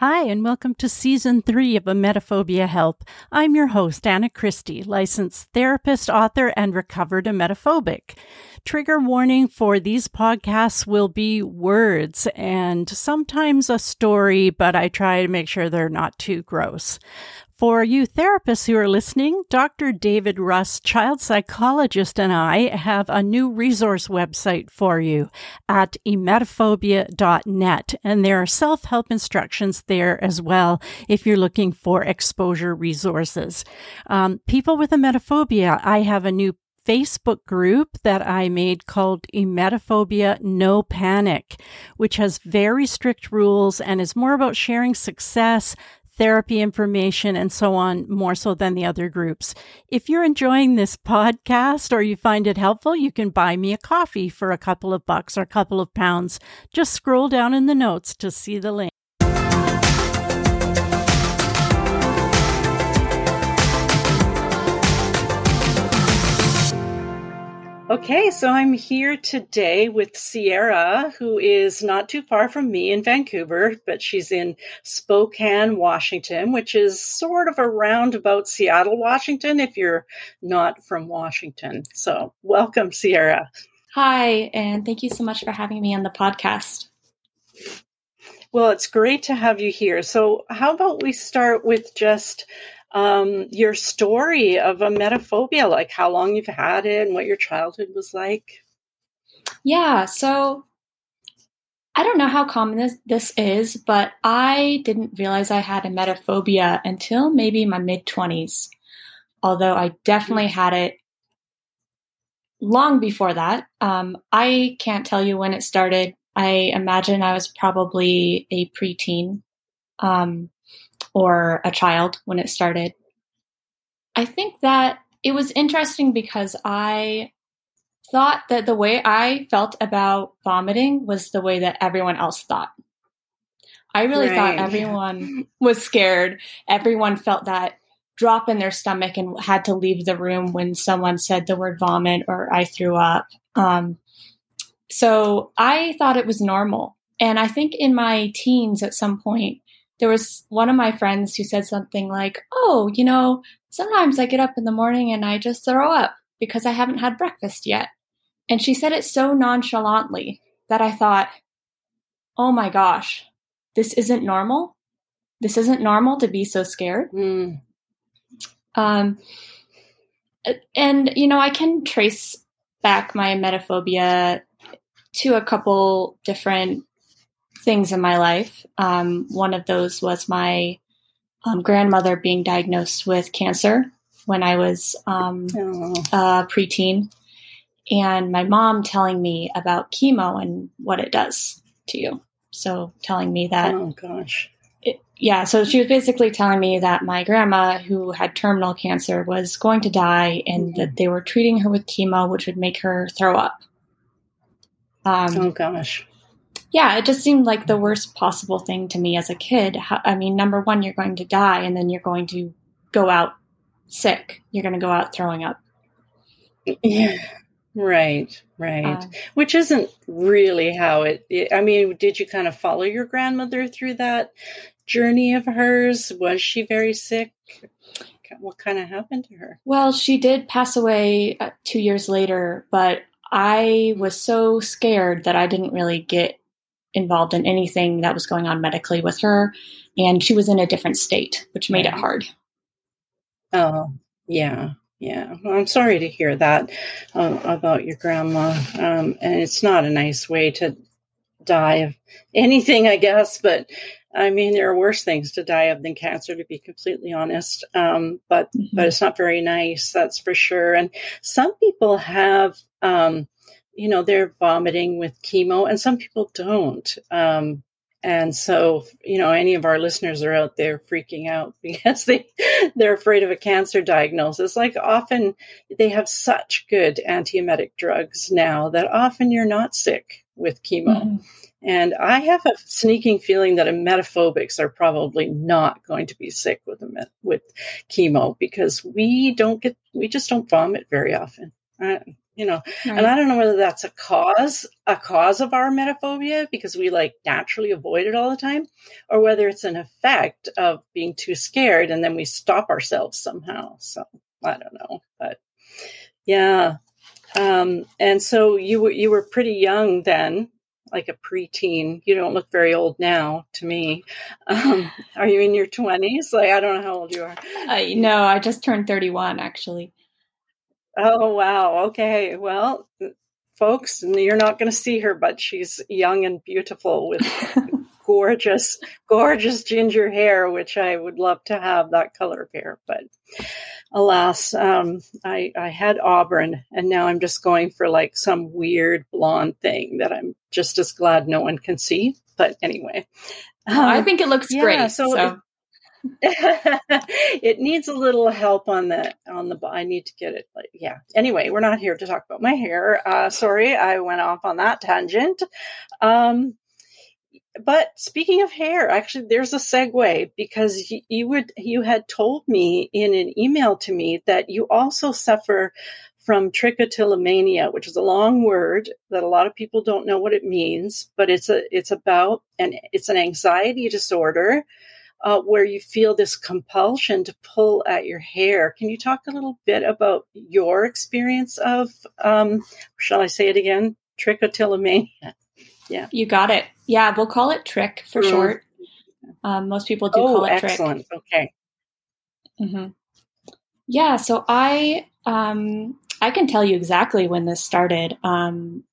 Hi, and welcome to season three of Emetophobia Help. I'm your host, Anna Christie, licensed therapist, author, and recovered emetophobic. Trigger warning for these podcasts will be words and sometimes a story, but I try to make sure they're not too gross. For you therapists who are listening, Dr. David Russ, child psychologist, and I have a new resource website for you at emetophobia.net. And there are self help instructions there as well if you're looking for exposure resources. Um, people with emetophobia, I have a new Facebook group that I made called Emetophobia No Panic, which has very strict rules and is more about sharing success, therapy information and so on more so than the other groups. If you're enjoying this podcast or you find it helpful, you can buy me a coffee for a couple of bucks or a couple of pounds. Just scroll down in the notes to see the link. Okay, so I'm here today with Sierra, who is not too far from me in Vancouver, but she's in Spokane, Washington, which is sort of around about Seattle, Washington, if you're not from Washington. So, welcome, Sierra. Hi, and thank you so much for having me on the podcast. Well, it's great to have you here. So, how about we start with just um, your story of emetophobia, like how long you've had it and what your childhood was like. Yeah, so I don't know how common this, this is, but I didn't realize I had emetophobia until maybe my mid 20s. Although I definitely mm. had it long before that. Um, I can't tell you when it started. I imagine I was probably a preteen. Um, or a child when it started. I think that it was interesting because I thought that the way I felt about vomiting was the way that everyone else thought. I really right. thought everyone was scared. Everyone felt that drop in their stomach and had to leave the room when someone said the word vomit or I threw up. Um, so I thought it was normal. And I think in my teens at some point, there was one of my friends who said something like, Oh, you know, sometimes I get up in the morning and I just throw up because I haven't had breakfast yet. And she said it so nonchalantly that I thought, Oh my gosh, this isn't normal. This isn't normal to be so scared. Mm. Um, and, you know, I can trace back my emetophobia to a couple different things in my life. Um, one of those was my um, grandmother being diagnosed with cancer when I was um, a preteen, and my mom telling me about chemo and what it does to you. So telling me that. Oh gosh. It, yeah, so she was basically telling me that my grandma, who had terminal cancer, was going to die, and mm-hmm. that they were treating her with chemo, which would make her throw up. Um, oh gosh yeah, it just seemed like the worst possible thing to me as a kid. I mean, number one, you're going to die, and then you're going to go out sick. You're going to go out throwing up. Yeah, right, right. Uh, Which isn't really how it, it. I mean, did you kind of follow your grandmother through that journey of hers? Was she very sick? What kind of happened to her? Well, she did pass away uh, two years later, but I was so scared that I didn't really get involved in anything that was going on medically with her. And she was in a different state, which made it hard. Oh, yeah. Yeah. Well, I'm sorry to hear that uh, about your grandma. Um, and it's not a nice way to die of anything, I guess. But I mean, there are worse things to die of than cancer, to be completely honest. Um, but mm-hmm. but it's not very nice, that's for sure. And some people have um, you know, they're vomiting with chemo, and some people don't. Um, and so, you know, any of our listeners are out there freaking out because they they're afraid of a cancer diagnosis. Like often they have such good antiemetic drugs now that often you're not sick with chemo. Mm-hmm. And I have a sneaking feeling that emetophobics are probably not going to be sick with with chemo because we don't get we just don't vomit very often. Uh, you know. Right. And I don't know whether that's a cause, a cause of our emetophobia because we like naturally avoid it all the time, or whether it's an effect of being too scared and then we stop ourselves somehow. So I don't know, but yeah. Um, and so you were you were pretty young then, like a preteen. You don't look very old now to me. Um, are you in your twenties? Like I don't know how old you are. Uh, no, I just turned thirty-one actually. Oh wow. Okay. Well, folks, you're not going to see her, but she's young and beautiful with gorgeous, gorgeous ginger hair, which I would love to have that color of hair. But alas, um, I, I had auburn and now I'm just going for like some weird blonde thing that I'm just as glad no one can see. But anyway, um, I think it looks yeah, great. So, so. it needs a little help on the on the i need to get it like yeah. Anyway we're not here to talk about my hair. Uh sorry i went off on that tangent. Um but speaking of hair actually there's a segue because you, you would you had told me in an email to me that you also suffer from trichotillomania, which is a long word that a lot of people don't know what it means, but it's a it's about and it's an anxiety disorder uh, where you feel this compulsion to pull at your hair. Can you talk a little bit about your experience of, um, shall I say it again, trichotillomania? Yeah, you got it. Yeah, we'll call it trick for mm. short. Um, most people do oh, call it excellent. trick. Okay. Mm-hmm. Yeah, so I um, I can tell you exactly when this started. Um,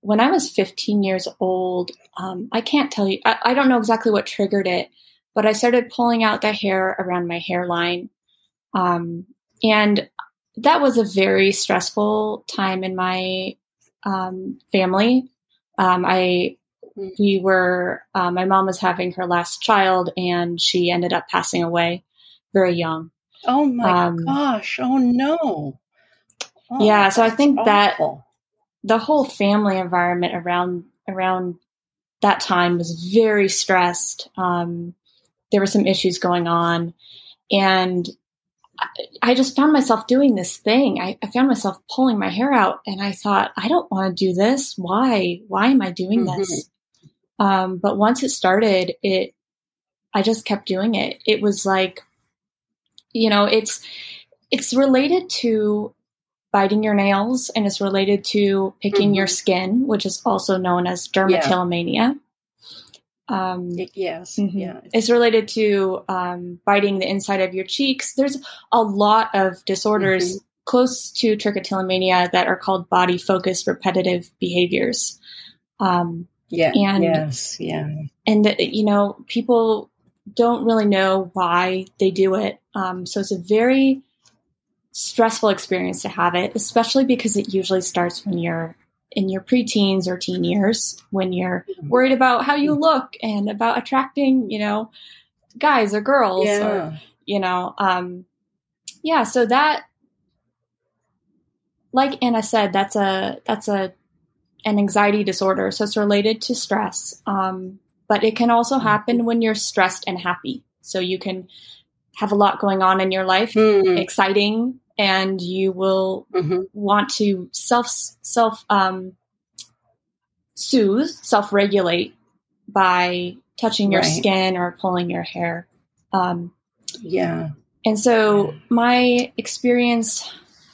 when I was 15 years old, um, I can't tell you. I, I, don't know exactly what triggered it, but I started pulling out the hair around my hairline. Um, and that was a very stressful time in my um, family. Um, I we were uh, my mom was having her last child, and she ended up passing away very young. Oh my um, gosh! Oh no! Oh, yeah, so I think awful. that the whole family environment around around that time was very stressed. Um, there were some issues going on. And I just found myself doing this thing. I, I, found myself pulling my hair out, and I thought, I don't want to do this. Why? Why am I doing mm-hmm. this? Um, but once it started, it, I just kept doing it. It was like, you know, it's it's related to biting your nails, and it's related to picking mm-hmm. your skin, which is also known as dermatillomania. Um, yes, mm-hmm. yeah. It's related to um, biting the inside of your cheeks. There's a lot of disorders mm-hmm. close to trichotillomania that are called body focused repetitive behaviors. Um, yeah. And, yes. Yeah. And you know, people don't really know why they do it. Um, so it's a very stressful experience to have it, especially because it usually starts when you're in your preteens or teen years when you're worried about how you look and about attracting, you know, guys or girls yeah. or, you know, um, yeah. So that, like Anna said, that's a, that's a, an anxiety disorder. So it's related to stress. Um, but it can also happen when you're stressed and happy. So you can have a lot going on in your life, mm. exciting, and you will mm-hmm. want to self self um, soothe, self regulate by touching your right. skin or pulling your hair. Um, yeah. And so my experience,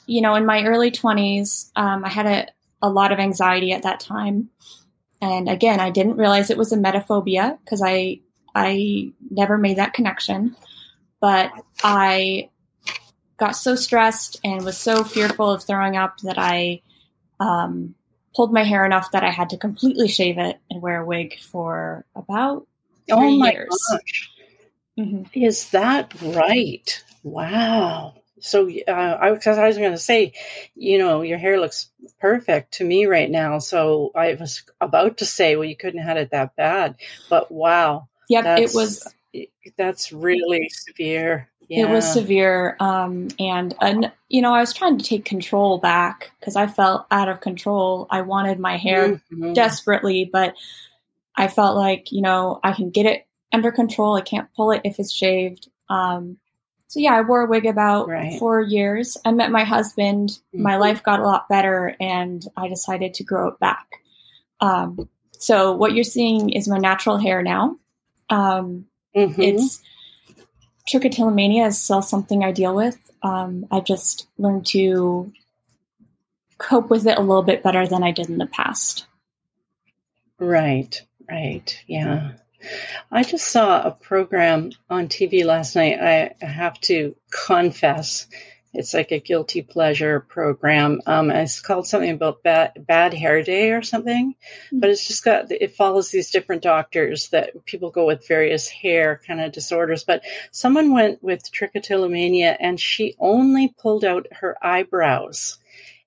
you know, in my early twenties, um, I had a, a lot of anxiety at that time. And again, I didn't realize it was emetophobia because I I never made that connection. But I got so stressed and was so fearful of throwing up that I um, pulled my hair enough that I had to completely shave it and wear a wig for about oh three oh my years. Gosh. Mm-hmm. Is that right? Wow. So uh, I, cause I was going to say, you know, your hair looks perfect to me right now. So I was about to say, well, you couldn't have had it that bad, but wow. Yep, it was. That's really severe. Yeah. It was severe. Um, and, and, you know, I was trying to take control back because I felt out of control. I wanted my hair mm-hmm. desperately, but I felt like, you know, I can get it under control. I can't pull it if it's shaved. Um, so yeah, I wore a wig about Right. four years. I met my husband. My Mhm. life got a lot better, and I decided to grow it back. Um, so what you're seeing is my natural hair now. Um, Mhm. It's trichotillomania is still something I deal with. Um, I've just learned to cope with it a little bit better than I did in the past. Right, right. Yeah. I just saw a program on TV last night. I have to confess, it's like a guilty pleasure program. Um, it's called something about bad, bad hair day or something, but it's just got, it follows these different doctors that people go with various hair kind of disorders. But someone went with trichotillomania and she only pulled out her eyebrows.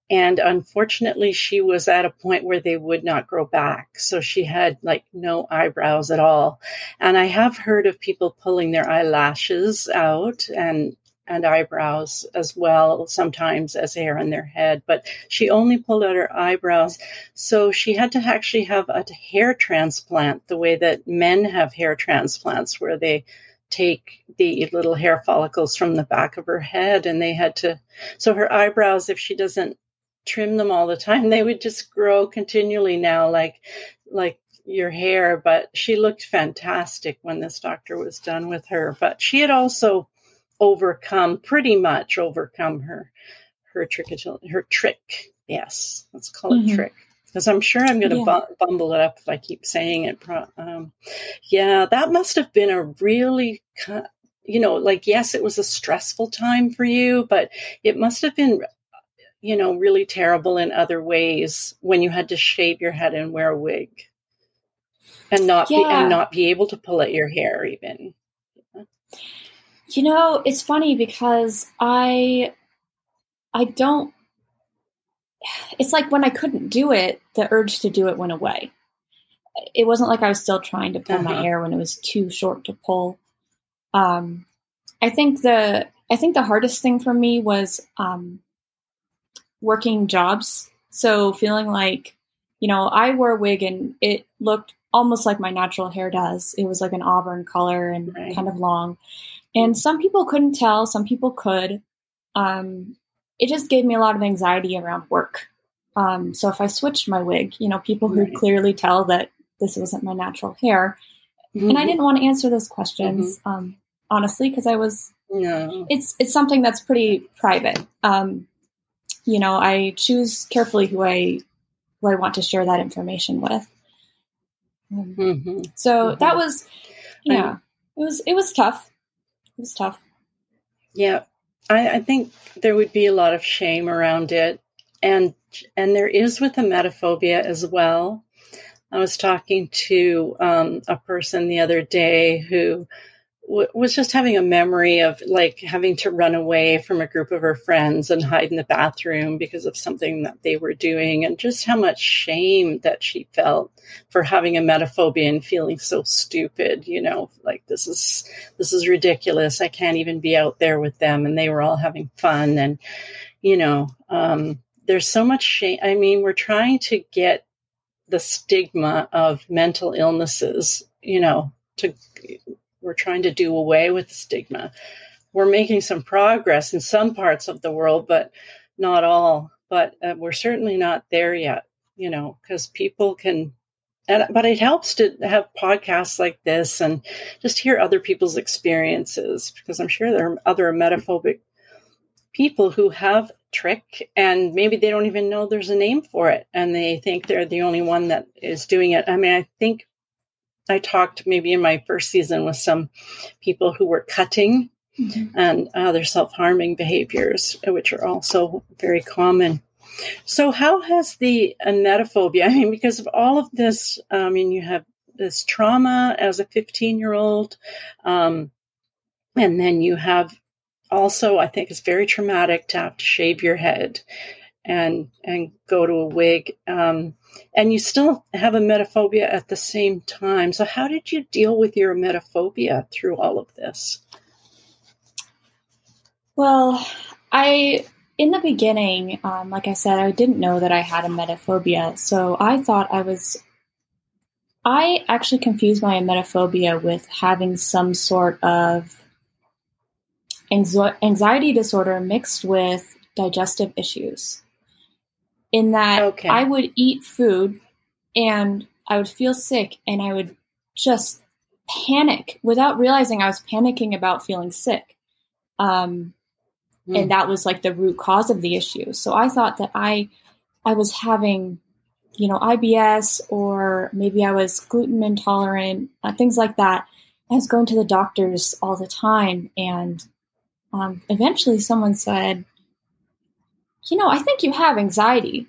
And unfortunately, she was at a point where they would not grow back. So she had like no eyebrows at all. And I have heard of people pulling their eyelashes out and and eyebrows as well, sometimes as hair on their head, but she only pulled out her eyebrows. So she had to actually have a hair transplant the way that men have hair transplants, where they take the little hair follicles from the back of her head and they had to, so her eyebrows, if she doesn't trim them all the time, they would just grow continually now, like, like your hair. But she looked fantastic when this doctor was done with her. But she had also overcome, pretty much overcome her, her trick, her trick. Yes, let's call it Mhm. trick. Because I'm sure I'm going to Yeah. bu- bumble it up if I keep saying it. Um, yeah, that must have been a really, you know, like, yes, it was a stressful time for you, but it must have been you know, really terrible in other ways when you had to shave your head and wear a wig and not be and not be able to pull at your hair even. You know, it's funny because I I don't it's like when I couldn't do it, the urge to do it went away. It wasn't like I was still trying to pull Uh-huh. my hair when it was too short to pull. Um I think the I think the hardest thing for me was um working jobs. So feeling like, you know, I wore a wig and it looked almost like my natural hair does. It was like an auburn color and Right. kind of long. And some people couldn't tell, some people could. Um, it just gave me a lot of anxiety around work. Um, so if I switched my wig, you know, people Right. could clearly tell that this wasn't my natural hair. And I didn't want to answer those questions, um, honestly, because I was No. it's it's something that's pretty private. Um, you know, I choose carefully who I who I want to share that information with. Um, hmm so that was, I- yeah, it was it was tough. It was tough. Yeah. I, I think there would be a lot of shame around it. And and there is with emetophobia as well. I was talking to um, a person the other day who was just having a memory of like having to run away from a group of her friends and hide in the bathroom because of something that they were doing, and just how much shame that she felt for having emetophobia and feeling so stupid. You know, like this is this is ridiculous. I can't even be out there with them, and they were all having fun, and you know, um, there's so much shame. I mean, we're trying to get the stigma of mental illnesses, you know, to we're trying to do away with the stigma. We're making some progress in some parts of the world, but not all. But uh, we're certainly not there yet, you know, because people can. And, but it helps to have podcasts like this and just hear other people's experiences because I'm sure there are other emetophobic people who have trick and maybe they don't even know there's a name for it and they think they're the only one that is doing it. I mean, I think I talked maybe in my first season with some people who were cutting and other self harming behaviors, which are also very common. So, how has the emetophobia? I mean, because of all of this, I mean, you have this trauma as a 15 year old, um, and then you have also, I think it's very traumatic to have to shave your head and and go to a wig, um, and you still have emetophobia at the same time. So, how did you deal with your emetophobia through all of this? Well, I in the beginning, um, like I said, I didn't know that I had emetophobia, so I thought I was. I actually confused my emetophobia with having some sort of anxiety disorder mixed with digestive issues. In that okay. I would eat food and I would feel sick and I would just panic without realizing I was panicking about feeling sick. Um, mm. And that was like the root cause of the issue. So I thought that I, I was having, you know, IBS or maybe I was gluten intolerant, uh, things like that. I was going to the doctors all the time. And um, eventually someone said, you know, I think you have anxiety.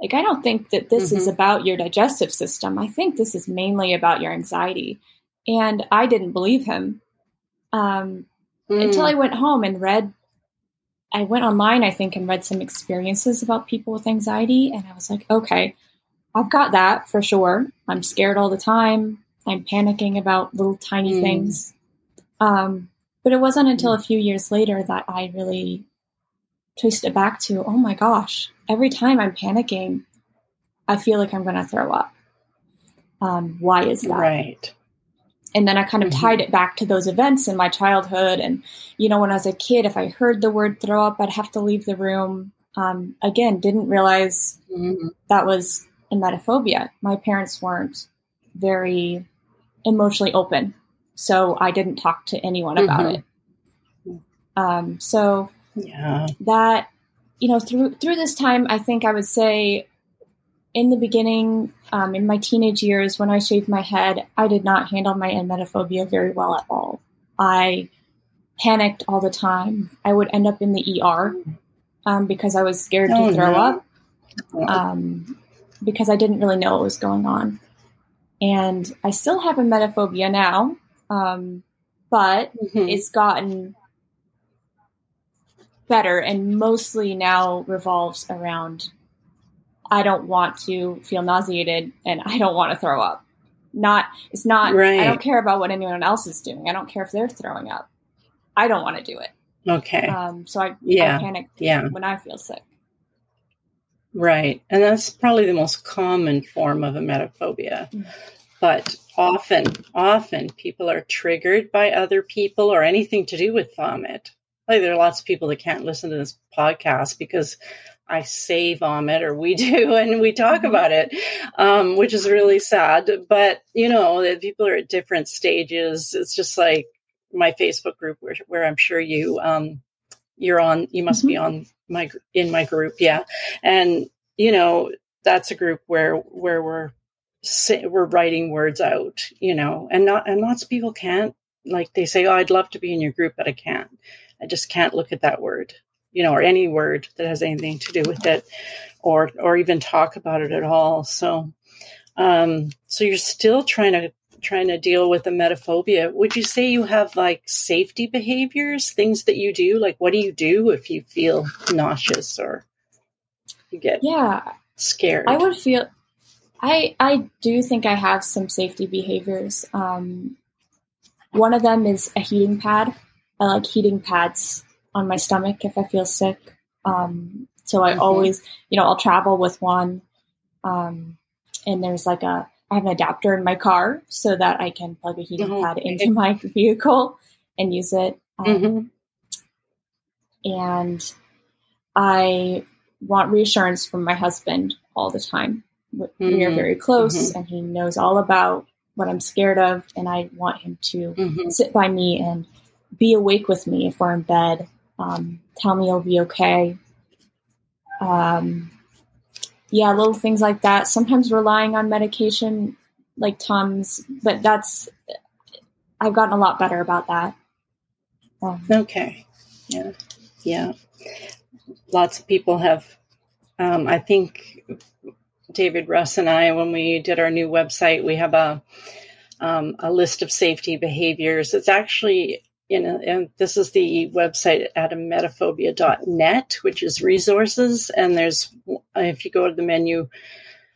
Like, I don't think that this mm-hmm. is about your digestive system. I think this is mainly about your anxiety. And I didn't believe him um, mm. until I went home and read. I went online, I think, and read some experiences about people with anxiety. And I was like, okay, I've got that for sure. I'm scared all the time. I'm panicking about little tiny mm. things. Um, but it wasn't until a few years later that I really traced it back to, oh my gosh, every time I'm panicking, I feel like I'm going to throw up. Um, why is that? Right. And then I kind of mm-hmm. tied it back to those events in my childhood. And, you know, when I was a kid, if I heard the word throw up, I'd have to leave the room. Um, again, didn't realize mm-hmm. that was emetophobia. My parents weren't very emotionally open. So I didn't talk to anyone about mm-hmm. it. Um, so yeah. that you know through through this time i think i would say in the beginning um, in my teenage years when i shaved my head i did not handle my emetophobia very well at all i panicked all the time i would end up in the er um, because i was scared oh, to throw no. up um, because i didn't really know what was going on and i still have emetophobia now um, but mm-hmm. it's gotten better and mostly now revolves around I don't want to feel nauseated and I don't want to throw up. Not it's not right. I don't care about what anyone else is doing. I don't care if they're throwing up. I don't want to do it. Okay. Um, so I, yeah. I panic yeah. when I feel sick. Right. And that's probably the most common form of emetophobia. Mm-hmm. But often, often people are triggered by other people or anything to do with vomit like there are lots of people that can't listen to this podcast because I say vomit or we do and we talk mm-hmm. about it, um, which is really sad. But you know, that people are at different stages. It's just like my Facebook group where, where I'm sure you um, you're on. You must mm-hmm. be on my in my group, yeah. And you know, that's a group where where we're we're writing words out, you know, and not and lots of people can't. Like they say, oh, I'd love to be in your group, but I can't I just can't look at that word, you know, or any word that has anything to do with it, or or even talk about it at all. So, um, so you're still trying to trying to deal with the emetophobia. Would you say you have like safety behaviors, things that you do? Like, what do you do if you feel nauseous or you get yeah scared? I would feel. I I do think I have some safety behaviors. Um, one of them is a heating pad. I like heating pads on my stomach if I feel sick. Um, so I mm-hmm. always, you know, I'll travel with one. Um, and there's like a, I have an adapter in my car so that I can plug a heating mm-hmm. pad into my vehicle and use it. Um, mm-hmm. And I want reassurance from my husband all the time. We are mm-hmm. very close mm-hmm. and he knows all about what I'm scared of. And I want him to mm-hmm. sit by me and be awake with me if we're in bed. Um, tell me you'll be okay. Um, yeah, little things like that. Sometimes relying on medication like Tums, but that's I've gotten a lot better about that. Um, okay. Yeah. Yeah. Lots of people have. Um, I think David Russ and I, when we did our new website, we have a um, a list of safety behaviors. It's actually you know, and this is the website at emetophobia.net, which is resources. And there's, if you go to the menu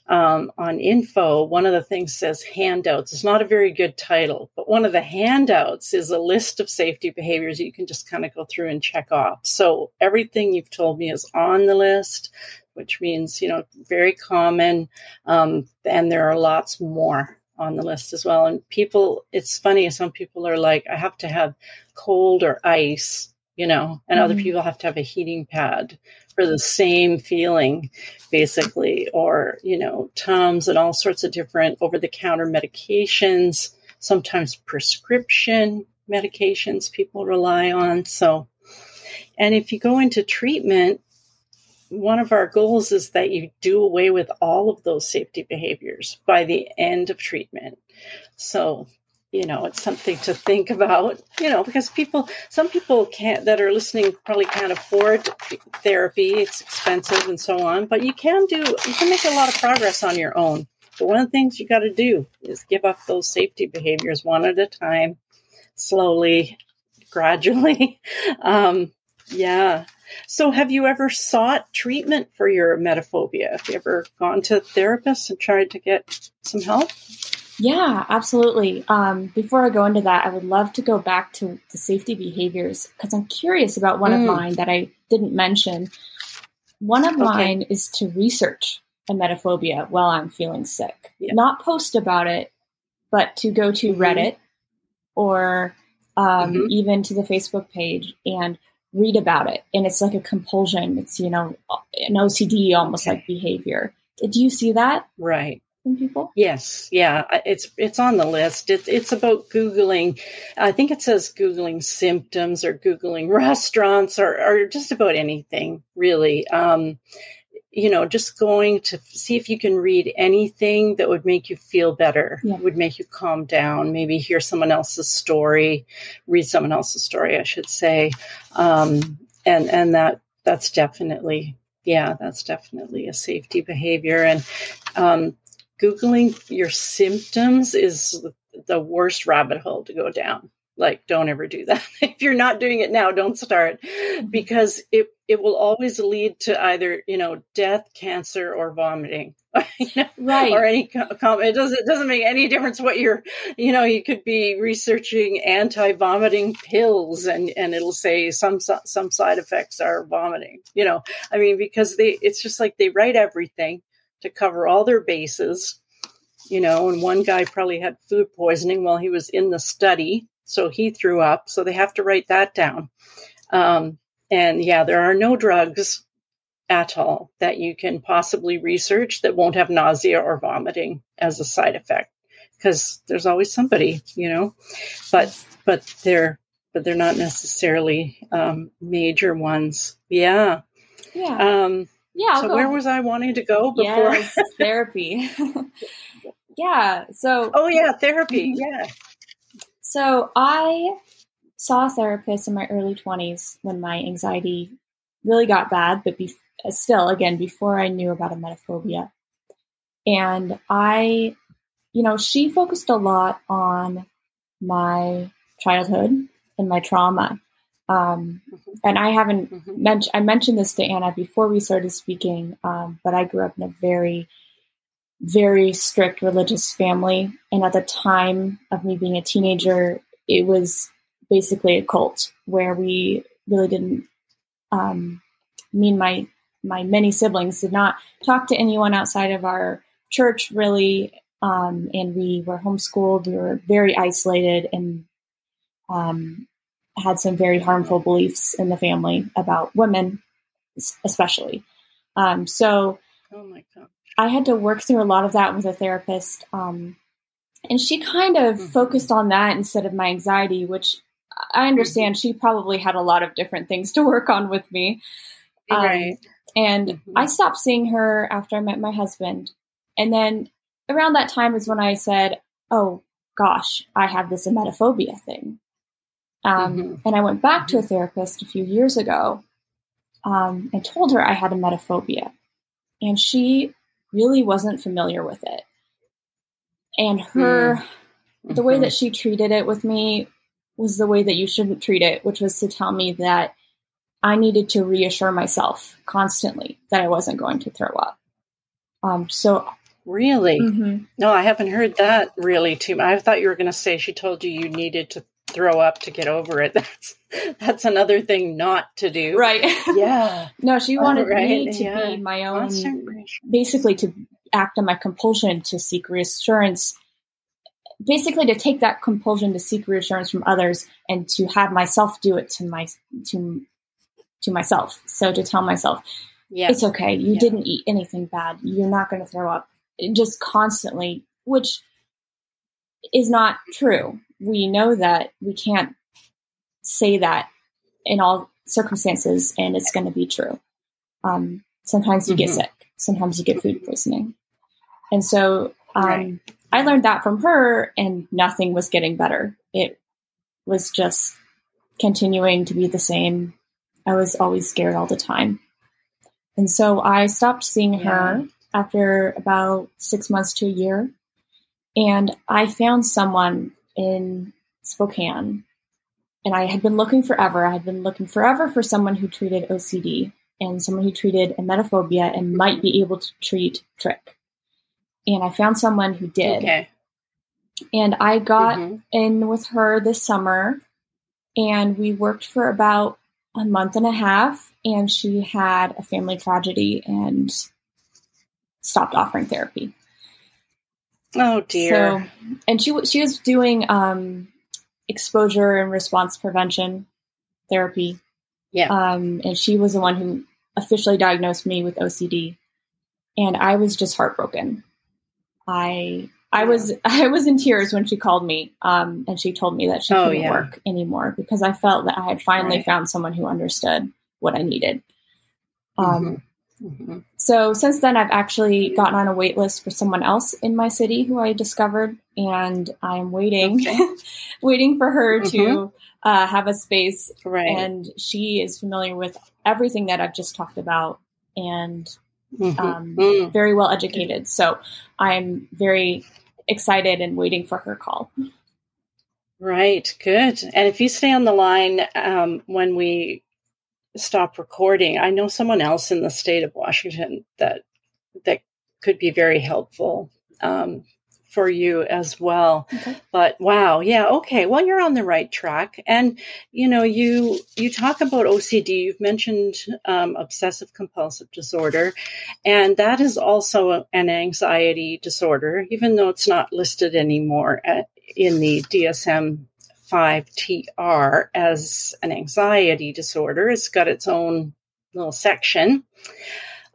um, on info, one of the things says handouts. It's not a very good title, but one of the handouts is a list of safety behaviors you can just kind of go through and check off. So everything you've told me is on the list, which means, you know, very common. Um, and there are lots more on the list as well. And people, it's funny, some people are like, I have to have cold or ice you know, and mm-hmm. other people have to have a heating pad for the same feeling, basically, or, you know, Tums and all sorts of different over the counter medications, sometimes prescription medications people rely on. So, and if you go into treatment, one of our goals is that you do away with all of those safety behaviors by the end of treatment. So, you know, it's something to think about, you know, because people, some people can't, that are listening probably can't afford therapy. It's expensive and so on, but you can do, you can make a lot of progress on your own. But one of the things you got to do is give up those safety behaviors one at a time, slowly, gradually. Um, yeah. So, have you ever sought treatment for your emetophobia? Have you ever gone to a therapist and tried to get some help? Yeah, absolutely. Um, before I go into that, I would love to go back to the safety behaviors because I'm curious about one mm. of mine that I didn't mention. One of okay. mine is to research emetophobia while I'm feeling sick, yeah. not post about it, but to go to mm-hmm. Reddit or um, mm-hmm. even to the Facebook page and read about it. And it's like a compulsion. It's, you know, an OCD almost like behavior. Did you see that? Right in people? Yes, yeah, it's it's on the list. It's it's about googling. I think it says googling symptoms or googling restaurants or or just about anything really. Um, you know, just going to see if you can read anything that would make you feel better, yeah. would make you calm down. Maybe hear someone else's story, read someone else's story, I should say, um, and and that that's definitely yeah, that's definitely a safety behavior. And um, Googling your symptoms is the worst rabbit hole to go down. Like, don't ever do that. if you're not doing it now, don't start mm-hmm. because it, it will always lead to either, you know, death, cancer, or vomiting. right. Or any, it doesn't, it doesn't make any difference what you're, you know, you could be researching anti-vomiting pills and, and it'll say some, some side effects are vomiting, you know, I mean, because they, it's just like they write everything to cover all their bases. You know, and one guy probably had food poisoning while he was in the study, so he threw up. So they have to write that down. Um, and yeah, there are no drugs at all that you can possibly research that won't have nausea or vomiting as a side effect because there's always somebody, you know. But but they're but they're not necessarily um, major ones. Yeah. Yeah. Um, yeah. I'll so where was I wanting to go before yes, therapy? yeah. So. Oh yeah, therapy. Yeah. So I saw a therapist in my early twenties when my anxiety really got bad, but be- still, again, before I knew about emetophobia, and I, you know, she focused a lot on my childhood and my trauma um, mm-hmm. and I haven't mm-hmm. mentioned, I mentioned this to Anna before we started speaking, um, but I grew up in a very, very strict religious family. And at the time of me being a teenager, it was basically a cult where we really didn't, um, mean my, my many siblings did not talk to anyone outside of our church really. Um, and we were homeschooled. We were very isolated and, um, had some very harmful beliefs in the family about women, especially. Um, so oh my God. I had to work through a lot of that with a therapist. Um, and she kind of mm-hmm. focused on that instead of my anxiety, which I understand mm-hmm. she probably had a lot of different things to work on with me. Um, right. And mm-hmm. I stopped seeing her after I met my husband. And then around that time is when I said, oh gosh, I have this emetophobia thing. Um, mm-hmm. And I went back to a mm-hmm. therapist a few years ago um, and told her I had emetophobia. And she really wasn't familiar with it. And her, mm-hmm. the way that she treated it with me was the way that you shouldn't treat it, which was to tell me that I needed to reassure myself constantly that I wasn't going to throw up. Um, so Really? Mm-hmm. No, I haven't heard that really too. I thought you were going to say she told you you needed to throw up to get over it. That's that's another thing not to do. Right. Yeah. no, she wanted right. me to yeah. be my own basically to act on my compulsion to seek reassurance basically to take that compulsion to seek reassurance from others and to have myself do it to my to to myself. So to tell myself, yeah. it's okay. You yeah. didn't eat anything bad. You're not going to throw up. Just constantly, which is not true. We know that we can't say that in all circumstances, and it's going to be true. Um, sometimes you mm-hmm. get sick. Sometimes you get food poisoning. And so um, right. I learned that from her, and nothing was getting better. It was just continuing to be the same. I was always scared all the time. And so I stopped seeing her after about six months to a year. And I found someone in Spokane. And I had been looking forever. I had been looking forever for someone who treated OCD and someone who treated emetophobia and might be able to treat trick. And I found someone who did. Okay. And I got mm-hmm. in with her this summer and we worked for about a month and a half and she had a family tragedy and stopped offering therapy. Oh dear. So, and she she was doing um, exposure and response prevention therapy. Yeah. Um, and she was the one who officially diagnosed me with OCD, and I was just heartbroken. I I was I was in tears when she called me, um, and she told me that she oh, couldn't yeah. work anymore because I felt that I had finally right. found someone who understood what I needed. Um, mm-hmm. Mm-hmm. So since then, I've actually gotten on a wait list for someone else in my city who I discovered, and I'm waiting, okay. waiting for her mm-hmm. to uh, have a space. Right. And she is familiar with everything that I've just talked about, and mm-hmm. um, mm. very well educated. So I'm very excited and waiting for her call. Right. Good. And if you stay on the line um, when we stop recording. I know someone else in the state of Washington that that could be very helpful um, for you as well. Okay. But wow, yeah, okay. Well, you're on the right track, and you know, you you talk about OCD. You've mentioned um, obsessive compulsive disorder, and that is also an anxiety disorder, even though it's not listed anymore at, in the DSM 5TR as an anxiety disorder. It's got its own little section.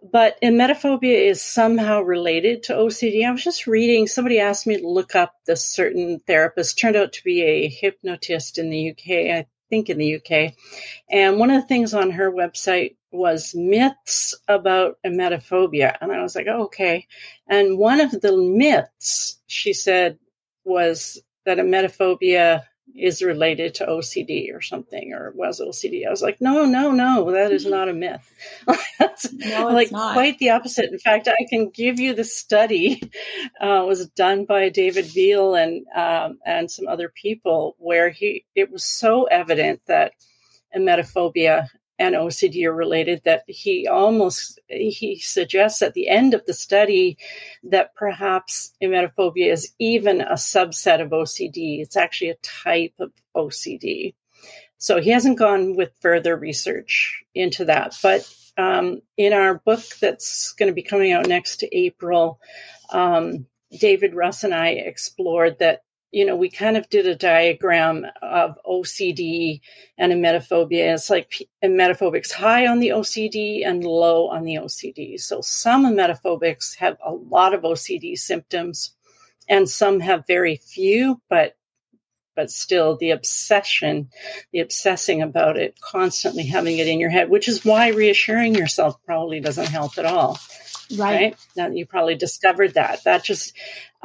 But emetophobia is somehow related to OCD. I was just reading, somebody asked me to look up this certain therapist, turned out to be a hypnotist in the UK, I think in the UK. And one of the things on her website was myths about emetophobia. And I was like, oh, okay. And one of the myths, she said, was that emetophobia is related to OCD or something, or was OCD. I was like, no, no, no, that is not a myth. That's no, like not. quite the opposite. In fact, I can give you the study uh, was done by David Veale and um, and some other people where he it was so evident that emetophobia and OCD are related that he almost he suggests at the end of the study that perhaps emetophobia is even a subset of OCD. It's actually a type of OCD. So he hasn't gone with further research into that. But um, in our book that's going to be coming out next April, um, David Russ and I explored that you know, we kind of did a diagram of OCD and emetophobia. It's like emetophobics high on the OCD and low on the OCD. So some emetophobics have a lot of OCD symptoms and some have very few, but but still the obsession, the obsessing about it, constantly having it in your head, which is why reassuring yourself probably doesn't help at all. Right. right? Now you probably discovered that. That just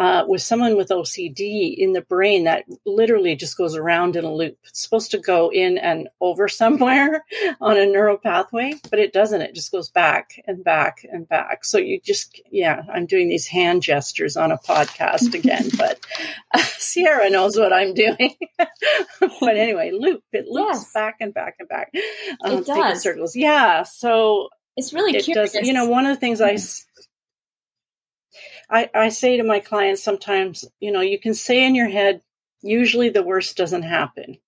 uh, with someone with OCD in the brain, that literally just goes around in a loop. It's supposed to go in and over somewhere on a neural pathway, but it doesn't. It just goes back and back and back. So you just, yeah, I'm doing these hand gestures on a podcast again, but uh, Sierra knows what I'm doing. but anyway, loop. It loops yes. back and back and back. Um, it does. Circles. Yeah. So it's really it curious. Does, you know, one of the things I I, I say to my clients sometimes, you know, you can say in your head, usually the worst doesn't happen.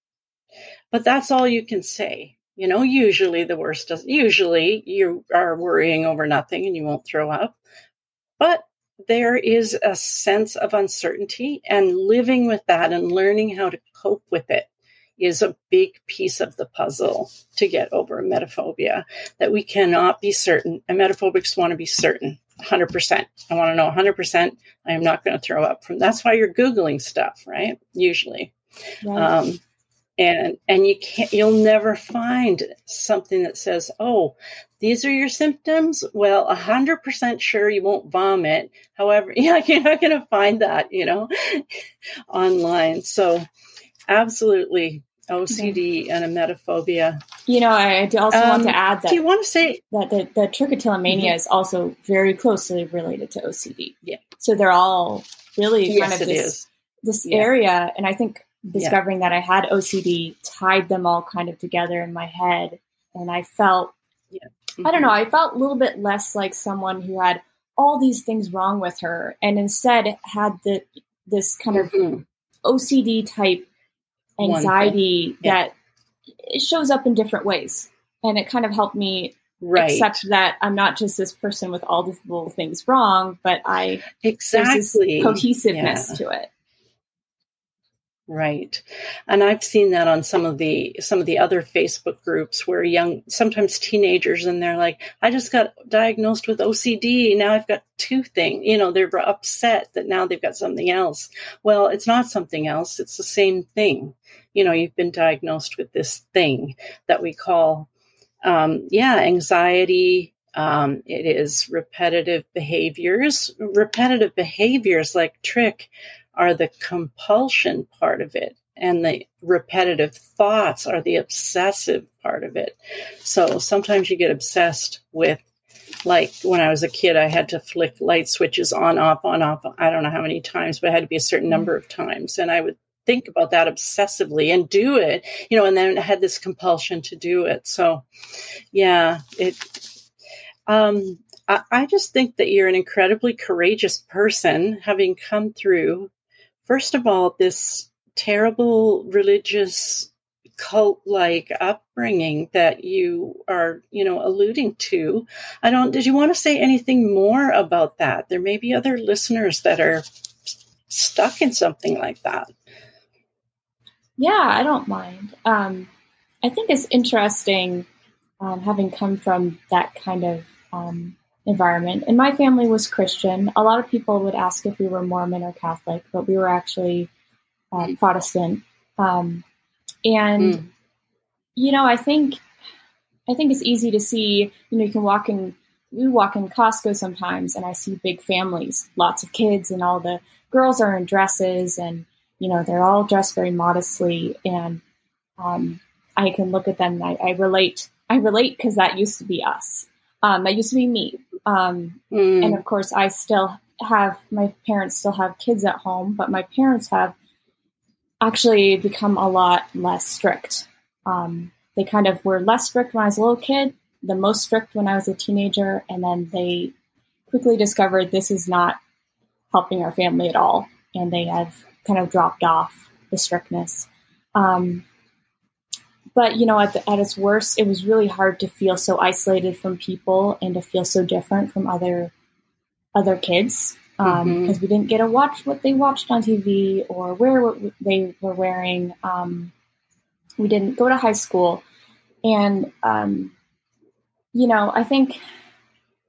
But that's all you can say. You know, usually the worst does usually you are worrying over nothing and you won't throw up. But there is a sense of uncertainty and living with that and learning how to cope with it is a big piece of the puzzle to get over emetophobia that we cannot be certain emetophobics want to be certain 100% i want to know 100% i am not going to throw up from that's why you're googling stuff right? Usually. Right. Um, and and you can't you'll never find something that says oh these are your symptoms. Well 100% sure you won't vomit. However yeah you're not going to find that you know online. So absolutely OCD and emetophobia. You know, I also um, want to um, add that. Do you want to say that the, the trichotillomania mm-hmm. is also very closely related to OCD? Yeah. So they're all really yes, kind of this, is. this yeah. area, and I think discovering yeah. that I had OCD tied them all kind of together in my head. And I felt, yeah. mm-hmm. I don't know, I felt a little bit less like someone who had all these things wrong with her and instead had the this kind mm-hmm. of OCD type anxiety that it shows up in different ways. And it kind of helped me right. accept that I'm not just this person with all these little things wrong, but I exactly cohesiveness yeah. to it. Right. And I've seen that on some of the some of the other Facebook groups where young sometimes teenagers and they're like, I just got diagnosed with OCD. Now I've got two things. You know, they're upset that now they've got something else. Well, it's not something else. It's the same thing. You know, you've been diagnosed with this thing that we call um, yeah, anxiety, um, it is repetitive behaviors. Repetitive behaviors like trich are the compulsion part of it and the repetitive thoughts are the obsessive part of it. So sometimes you get obsessed with like when I was a kid, I had to flick light switches on, off, on, off. I don't know how many times, but it had to be a certain number of times. And I would think about that obsessively and do it, you know, and then had this compulsion to do it. So yeah, it, um, I, I just think that you're an incredibly courageous person having come through first of all, this terrible religious cult like upbringing that you are, you know, alluding to. I don't, did you want to say anything more about that? There may be other listeners that are stuck in something like that. Yeah, I don't mind. Um, I think it's interesting um, having come from that kind of um, environment. And my family was Christian. A lot of people would ask if we were Mormon or Catholic, but we were actually uh, mm. Protestant. Um, and mm. you know, I think I think it's easy to see. You know, you can walk in. We walk in Costco sometimes, and I see big families, lots of kids, and all the girls are in dresses, and you know they're all dressed very modestly. And um, I can look at them. I, I relate. I relate because that used to be us. Um, that used to be me. Um, mm. And of course, I still have my parents still have kids at home, but my parents have actually become a lot less strict. Um, they kind of were less strict when I was a little kid, the most strict when I was a teenager, and then they quickly discovered this is not helping our family at all, and they have kind of dropped off the strictness. Um, but you know, at, the, at its worst, it was really hard to feel so isolated from people and to feel so different from other other kids because um, mm-hmm. we didn't get to watch what they watched on TV or wear what they were wearing. Um, we didn't go to high school, and um, you know, I think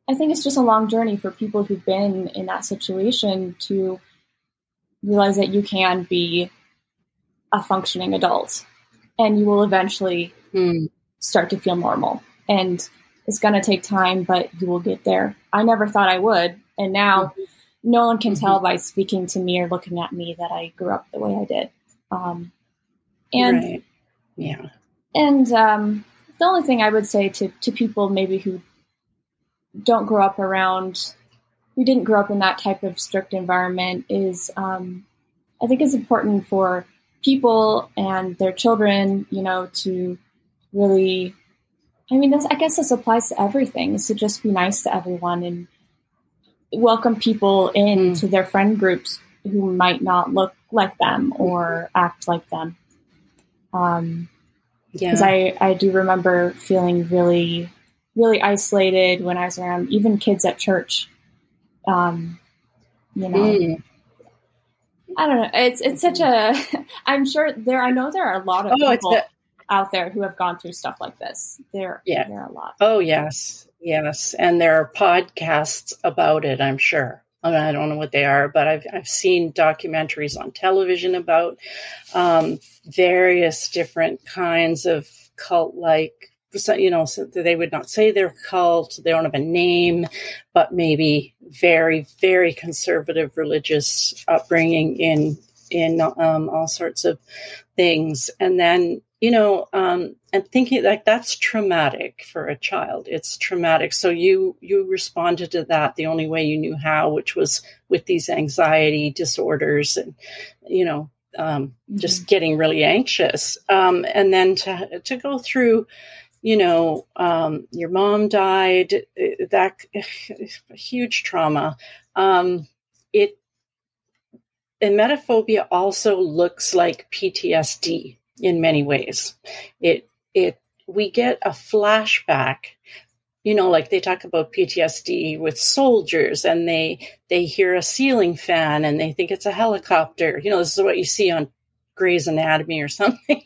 I think it's just a long journey for people who've been in that situation to realize that you can be a functioning adult and you will eventually mm. start to feel normal. And it's going to take time, but you will get there. I never thought I would. And now mm-hmm. no one can mm-hmm. tell by speaking to me or looking at me that I grew up the way I did. Um, and right. yeah. And um, the only thing I would say to, to people maybe who don't grow up around, who didn't grow up in that type of strict environment is um, I think it's important for people and their children, you know, to really, I mean, this, I guess this applies to everything, is to just be nice to everyone and welcome people into mm. their friend groups who might not look like them or act like them. Um, because yeah. I, I do remember feeling really, really isolated when I was around even kids at church. Um, you know. Mm. I don't know. It's it's such a. I'm sure there. I know there are a lot of oh, people out there who have gone through stuff like this. There, yeah, there are a lot. Oh yes, yes, and there are podcasts about it. I'm sure. I, mean, I don't know what they are, but I've I've seen documentaries on television about um, various different kinds of cult like you know, so they would not say they're cult, they don't have a name, but maybe very, very conservative religious upbringing in in um, all sorts of things, and then you know, um, and thinking like that's traumatic for a child. It's traumatic. So you you responded to that the only way you knew how, which was with these anxiety disorders, and you know, um, mm-hmm. just getting really anxious, um, and then to to go through you know, um, your mom died, uh, that huge trauma. Um, it emetophobia also looks like PTSD in many ways. It it we get a flashback you know like they talk about ptsd with soldiers and they they hear a ceiling fan and they think it's a helicopter you know this is what you see on Grey's Anatomy or something,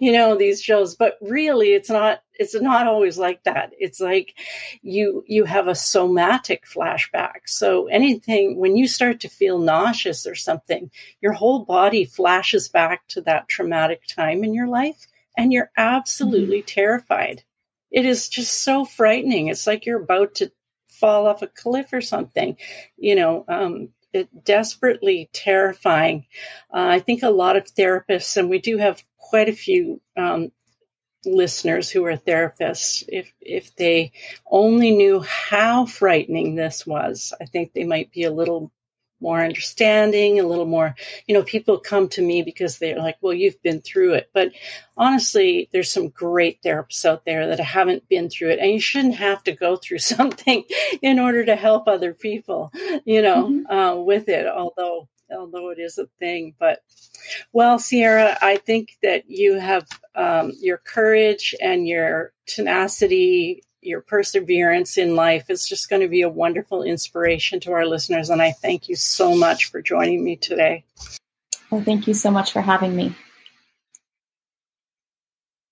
you know, these shows. But really, it's not. It's not always like that. It's like you you have a somatic flashback. So anything when you start to feel nauseous or something, your whole body flashes back to that traumatic time in your life, and you're absolutely mm-hmm. terrified. It is just so frightening. It's like you're about to fall off a cliff or something. You know, um, it desperately terrifying. Uh, I think a lot of therapists, and we do have quite a few um, listeners who are therapists, if if they only knew how frightening this was, I think they might be a little more understanding, a little more, you know, people come to me because they're like, well, you've been through it. But honestly, there's some great therapists out there that haven't been through it. And you shouldn't have to go through something in order to help other people, you know, mm-hmm. uh, with it, although although it is a thing. But well, Sierra, I think that you have um, your courage and your tenacity your perseverance in life is just going to be a wonderful inspiration to our listeners. And I thank you so much for joining me today. Well, thank you so much for having me.